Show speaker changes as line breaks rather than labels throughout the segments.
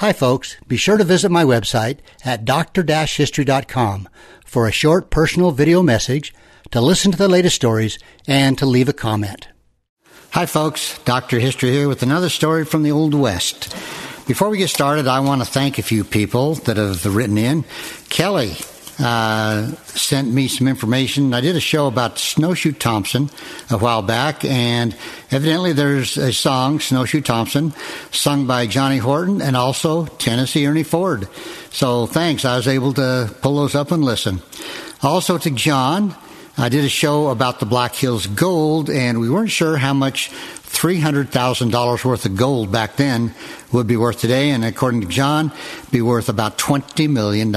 Hi, folks. Be sure to visit my website at dr-history.com for a short personal video message, to listen to the latest stories, and to leave a comment. Hi, folks. Dr. History here with another story from the Old West. Before we get started, I want to thank a few people that have written in. Kelly uh, sent me some information. I did a show about Snowshoe Thompson a while back, and evidently there's a song, Snowshoe Thompson, sung by Johnny Horton and also Tennessee Ernie Ford. So thanks. I was able to pull those up and listen. Also to John, I did a show about the Black Hills Gold, and we weren't sure how much $300,000 worth of gold back then would be worth today, and according to John, be worth about $20 million.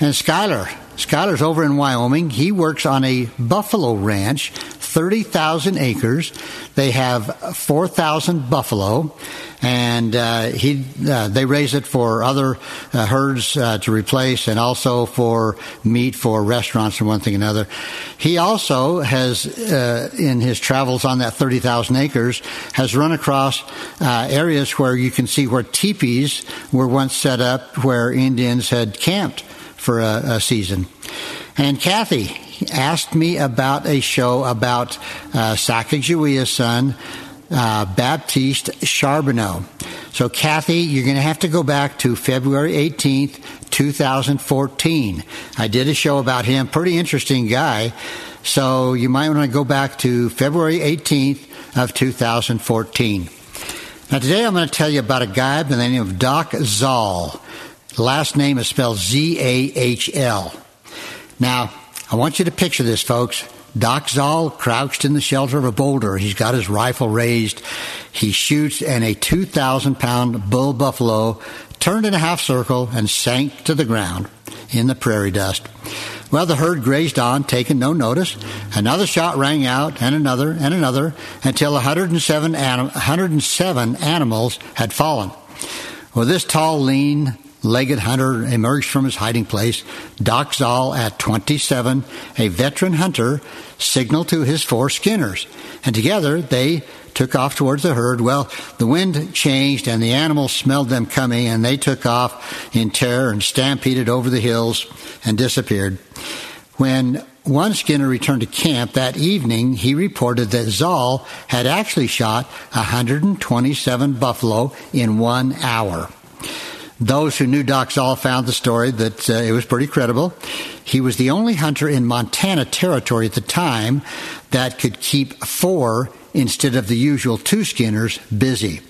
And Skyler, Skyler's over in Wyoming. He works on a buffalo ranch, 30,000 acres. They have 4,000 buffalo, and uh, he uh, they raise it for other uh, herds uh, to replace, and also for meat for restaurants and one thing another. He also has, uh, in his travels on that 30,000 acres, has run across uh, areas where you can see where teepees were once set up, where Indians had camped for a, a season. And Kathy asked me about a show about uh, Sacagawea's son, uh, Baptiste Charbonneau. So, Kathy, you're going to have to go back to February 18th, 2014. I did a show about him, pretty interesting guy. So, you might want to go back to February 18th of 2014. Now, today I'm going to tell you about a guy by the name of Doc Zahl. The last name is spelled Z A H L. Now, I want you to picture this, folks. Doc Zahl crouched in the shelter of a boulder. He's got his rifle raised. He shoots, and a 2,000 pound bull buffalo turned in a half circle and sank to the ground in the prairie dust. Well, the herd grazed on, taking no notice. Another shot rang out, and another, and another, until 107, anim- 107 animals had fallen. Well, this tall, lean, legged hunter emerged from his hiding place. Doc Zahl, at 27, a veteran hunter, signaled to his four skinners, and together they took off towards the herd. Well, the wind changed and the animals smelled them coming, and they took off in terror and stampeded over the hills and disappeared. When one Skinner returned to camp that evening, he reported that Zahl had actually shot 127 buffalo in one hour. Those who knew Doc Zahl found the story that uh, it was pretty credible. He was the only hunter in Montana Territory at the time that could keep four instead of the usual two skinners busy.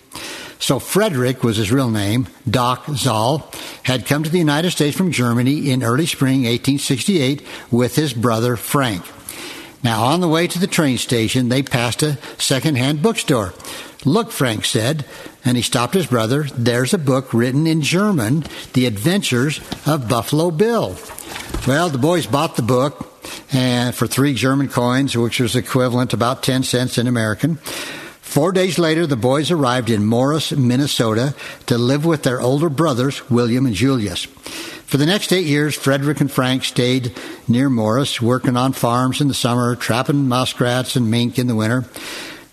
So Frederick was his real name. Doc Zahl had come to the United States from Germany in early spring 1868 with his brother Frank. Now, on the way to the train station, they passed a second-hand bookstore. Look, Frank said, and he stopped his brother. There's a book written in German, The Adventures of Buffalo Bill. Well, the boys bought the book and for three German coins, which was equivalent to about 10 cents in American. Four days later, the boys arrived in Morris, Minnesota to live with their older brothers, William and Julius. For the next eight years, Frederick and Frank stayed near Morris, working on farms in the summer, trapping muskrats and mink in the winter.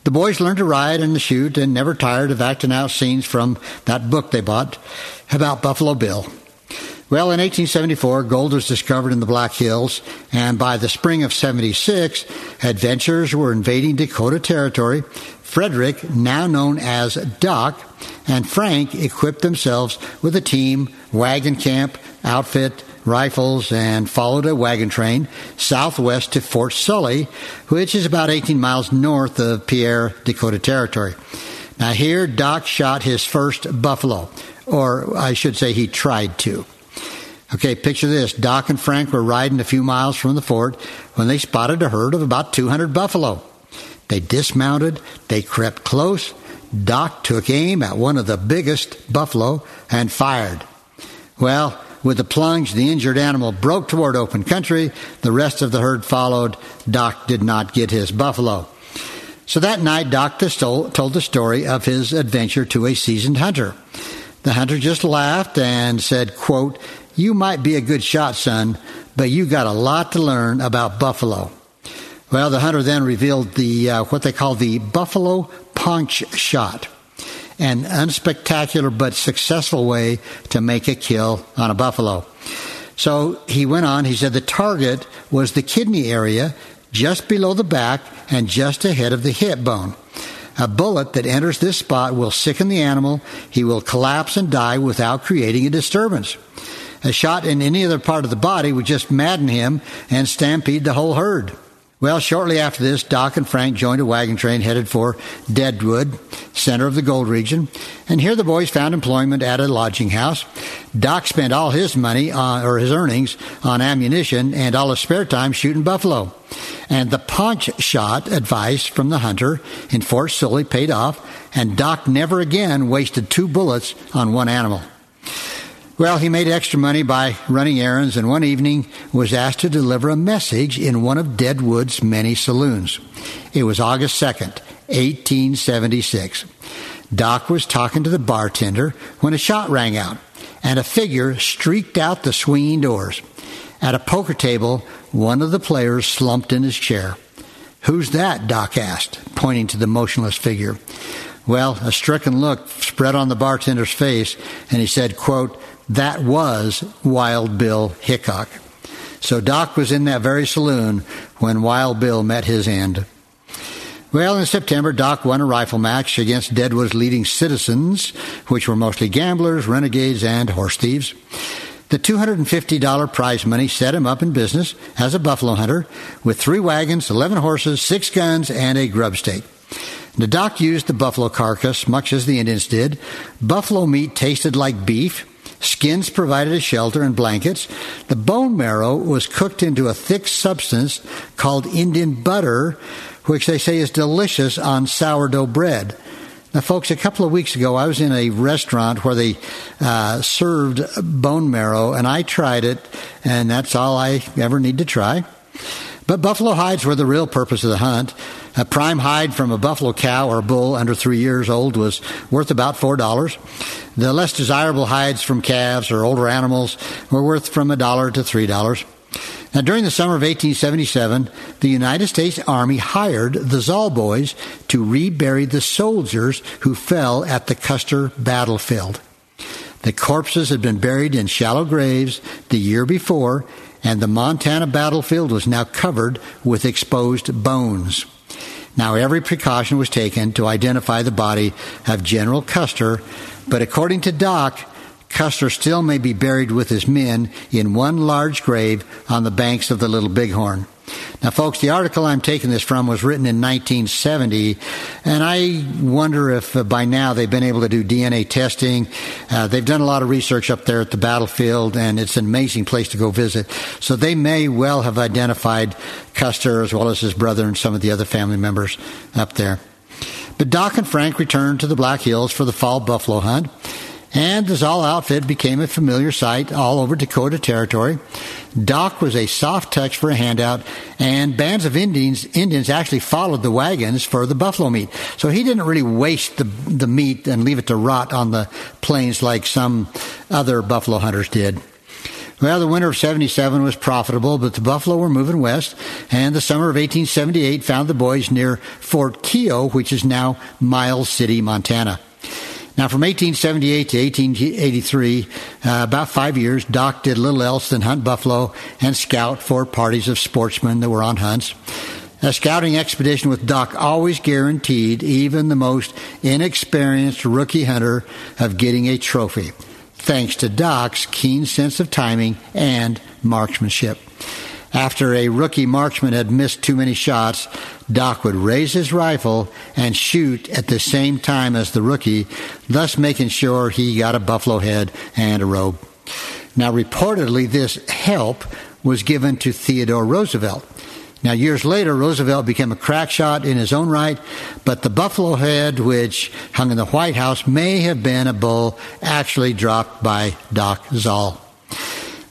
The boys learned to ride and to shoot and never tired of acting out scenes from that book they bought about Buffalo Bill. Well, in 1874, gold was discovered in the Black Hills, and by the spring of 76, adventurers were invading Dakota Territory. Frederick, now known as Doc, and Frank equipped themselves with a team, wagon camp, outfit, rifles and followed a wagon train southwest to Fort Sully, which is about 18 miles north of Pierre, Dakota Territory. Now, here Doc shot his first buffalo, or I should say he tried to. Okay, picture this. Doc and Frank were riding a few miles from the fort when they spotted a herd of about 200 buffalo. They dismounted, they crept close. Doc took aim at one of the biggest buffalo and fired. Well, with the plunge, the injured animal broke toward open country. The rest of the herd followed. Doc did not get his buffalo. So that night, Doc told the story of his adventure to a seasoned hunter. The hunter just laughed and said, quote, You might be a good shot, son, but you got a lot to learn about buffalo. Well, the hunter then revealed the uh, what they call the buffalo paunch shot. An unspectacular but successful way to make a kill on a buffalo. So he went on, he said the target was the kidney area just below the back and just ahead of the hip bone. A bullet that enters this spot will sicken the animal. He will collapse and die without creating a disturbance. A shot in any other part of the body would just madden him and stampede the whole herd. Well, shortly after this, Doc and Frank joined a wagon train headed for Deadwood, center of the gold region, and here the boys found employment at a lodging house. Doc spent all his money on, or his earnings on ammunition and all his spare time shooting buffalo. And the paunch shot advice from the hunter in Fort Sully paid off, and Doc never again wasted two bullets on one animal. Well, he made extra money by running errands and one evening was asked to deliver a message in one of Deadwood's many saloons. It was August 2nd, 1876. Doc was talking to the bartender when a shot rang out and a figure streaked out the swinging doors. At a poker table, one of the players slumped in his chair. Who's that? Doc asked, pointing to the motionless figure. Well, a stricken look spread on the bartender's face, and he said, quote, that was Wild Bill Hickok. So Doc was in that very saloon when Wild Bill met his end. Well, in September, Doc won a rifle match against Deadwood's leading citizens, which were mostly gamblers, renegades, and horse thieves. The $250 prize money set him up in business as a buffalo hunter with three wagons, 11 horses, six guns, and a grub stake. The doc used the buffalo carcass much as the Indians did. Buffalo meat tasted like beef. Skins provided a shelter and blankets. The bone marrow was cooked into a thick substance called Indian butter, which they say is delicious on sourdough bread. Now, folks, a couple of weeks ago, I was in a restaurant where they uh, served bone marrow, and I tried it, and that's all I ever need to try. But buffalo hides were the real purpose of the hunt. A prime hide from a buffalo cow or bull under three years old was worth about four dollars. The less desirable hides from calves or older animals were worth from a dollar to three dollars. Now, during the summer of 1877, the United States Army hired the Zahl boys to rebury the soldiers who fell at the Custer battlefield. The corpses had been buried in shallow graves the year before, and the Montana battlefield was now covered with exposed bones. Now, every precaution was taken to identify the body of General Custer, but according to Doc, Custer still may be buried with his men in one large grave on the banks of the Little Bighorn. Now, folks, the article I'm taking this from was written in 1970, and I wonder if uh, by now they've been able to do DNA testing. Uh, they've done a lot of research up there at the battlefield, and it's an amazing place to go visit. So they may well have identified Custer as well as his brother and some of the other family members up there. But Doc and Frank returned to the Black Hills for the fall buffalo hunt and the Zahl outfit became a familiar sight all over Dakota Territory. Doc was a soft touch for a handout, and bands of Indians Indians actually followed the wagons for the buffalo meat. So he didn't really waste the the meat and leave it to rot on the plains like some other buffalo hunters did. Well, the winter of 77 was profitable, but the buffalo were moving west, and the summer of 1878 found the boys near Fort Keogh, which is now Miles City, Montana. Now, from 1878 to 1883, uh, about five years, Doc did little else than hunt buffalo and scout for parties of sportsmen that were on hunts. A scouting expedition with Doc always guaranteed even the most inexperienced rookie hunter of getting a trophy, thanks to Doc's keen sense of timing and marksmanship. After a rookie marksman had missed too many shots, Doc would raise his rifle and shoot at the same time as the rookie, thus making sure he got a buffalo head and a robe. Now, reportedly, this help was given to Theodore Roosevelt. Now, years later, Roosevelt became a crack shot in his own right, but the buffalo head, which hung in the White House, may have been a bull actually dropped by Doc Zahl.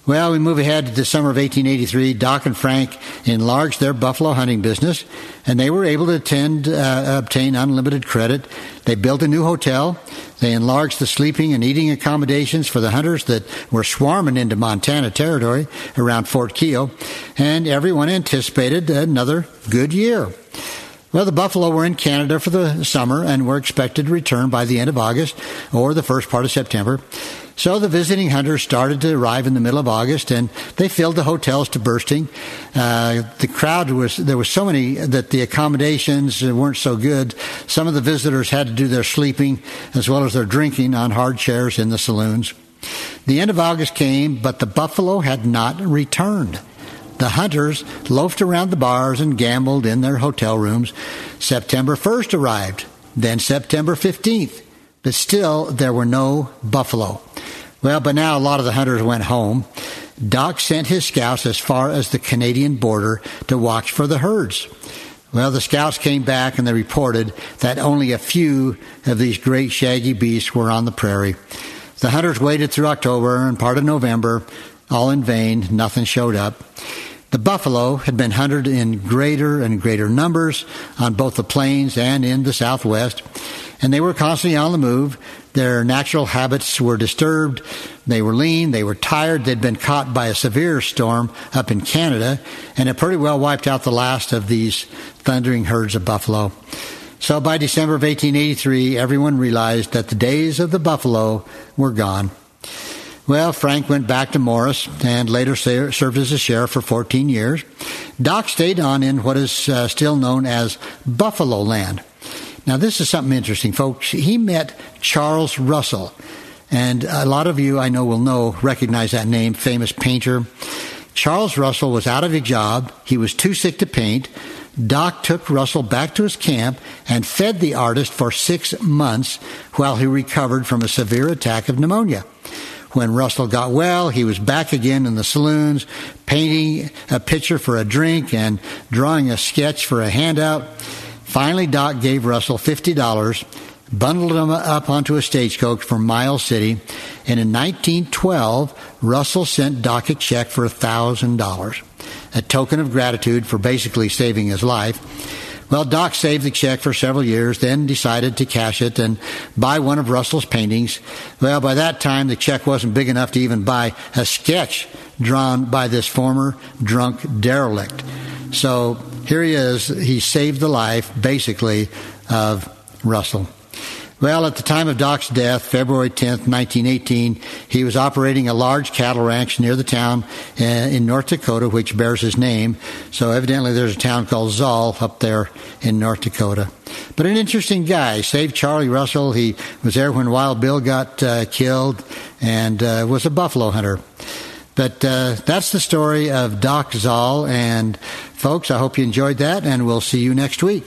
Well, we move ahead to the summer of 1883. Doc and Frank enlarged their buffalo hunting business, and they were able to attend, uh, obtain unlimited credit. They built a new hotel. They enlarged the sleeping and eating accommodations for the hunters that were swarming into Montana territory around Fort Keogh, and everyone anticipated another good year. Well, the buffalo were in Canada for the summer and were expected to return by the end of August or the first part of September. So the visiting hunters started to arrive in the middle of August, and they filled the hotels to bursting. Uh, the crowd was there was so many that the accommodations weren't so good. Some of the visitors had to do their sleeping as well as their drinking on hard chairs in the saloons. The end of August came, but the buffalo had not returned. The hunters loafed around the bars and gambled in their hotel rooms. September 1st arrived, then September 15th, but still there were no buffalo. Well, but now a lot of the hunters went home. Doc sent his scouts as far as the Canadian border to watch for the herds. Well, the scouts came back and they reported that only a few of these great shaggy beasts were on the prairie. The hunters waited through October and part of November, all in vain. Nothing showed up. The buffalo had been hunted in greater and greater numbers on both the plains and in the southwest, and they were constantly on the move. Their natural habits were disturbed. They were lean. They were tired. They'd been caught by a severe storm up in Canada, and it pretty well wiped out the last of these thundering herds of buffalo. So by December of 1883, everyone realized that the days of the buffalo were gone. Well, Frank went back to Morris and later served as a sheriff for 14 years. Doc stayed on in what is uh, still known as Buffalo Land. Now, this is something interesting, folks. He met Charles Russell, and a lot of you I know will know, recognize that name, famous painter. Charles Russell was out of a job. He was too sick to paint. Doc took Russell back to his camp and fed the artist for six months while he recovered from a severe attack of pneumonia. When Russell got well, he was back again in the saloons, painting a picture for a drink and drawing a sketch for a handout. Finally, Doc gave Russell $50, bundled him up onto a stagecoach for Miles City, and in 1912, Russell sent Doc a check for $1,000, a token of gratitude for basically saving his life. Well, Doc saved the check for several years, then decided to cash it and buy one of Russell's paintings. Well, by that time, the check wasn't big enough to even buy a sketch drawn by this former drunk derelict. So here he is. He saved the life, basically, of Russell. Well, at the time of Doc's death, February 10th, 1918, he was operating a large cattle ranch near the town uh, in North Dakota, which bears his name. So evidently there's a town called Zahl up there in North Dakota. But an interesting guy. Saved Charlie Russell. He was there when Wild Bill got uh, killed and uh, was a buffalo hunter. But uh, that's the story of Doc Zahl. And folks, I hope you enjoyed that, and we'll see you next week.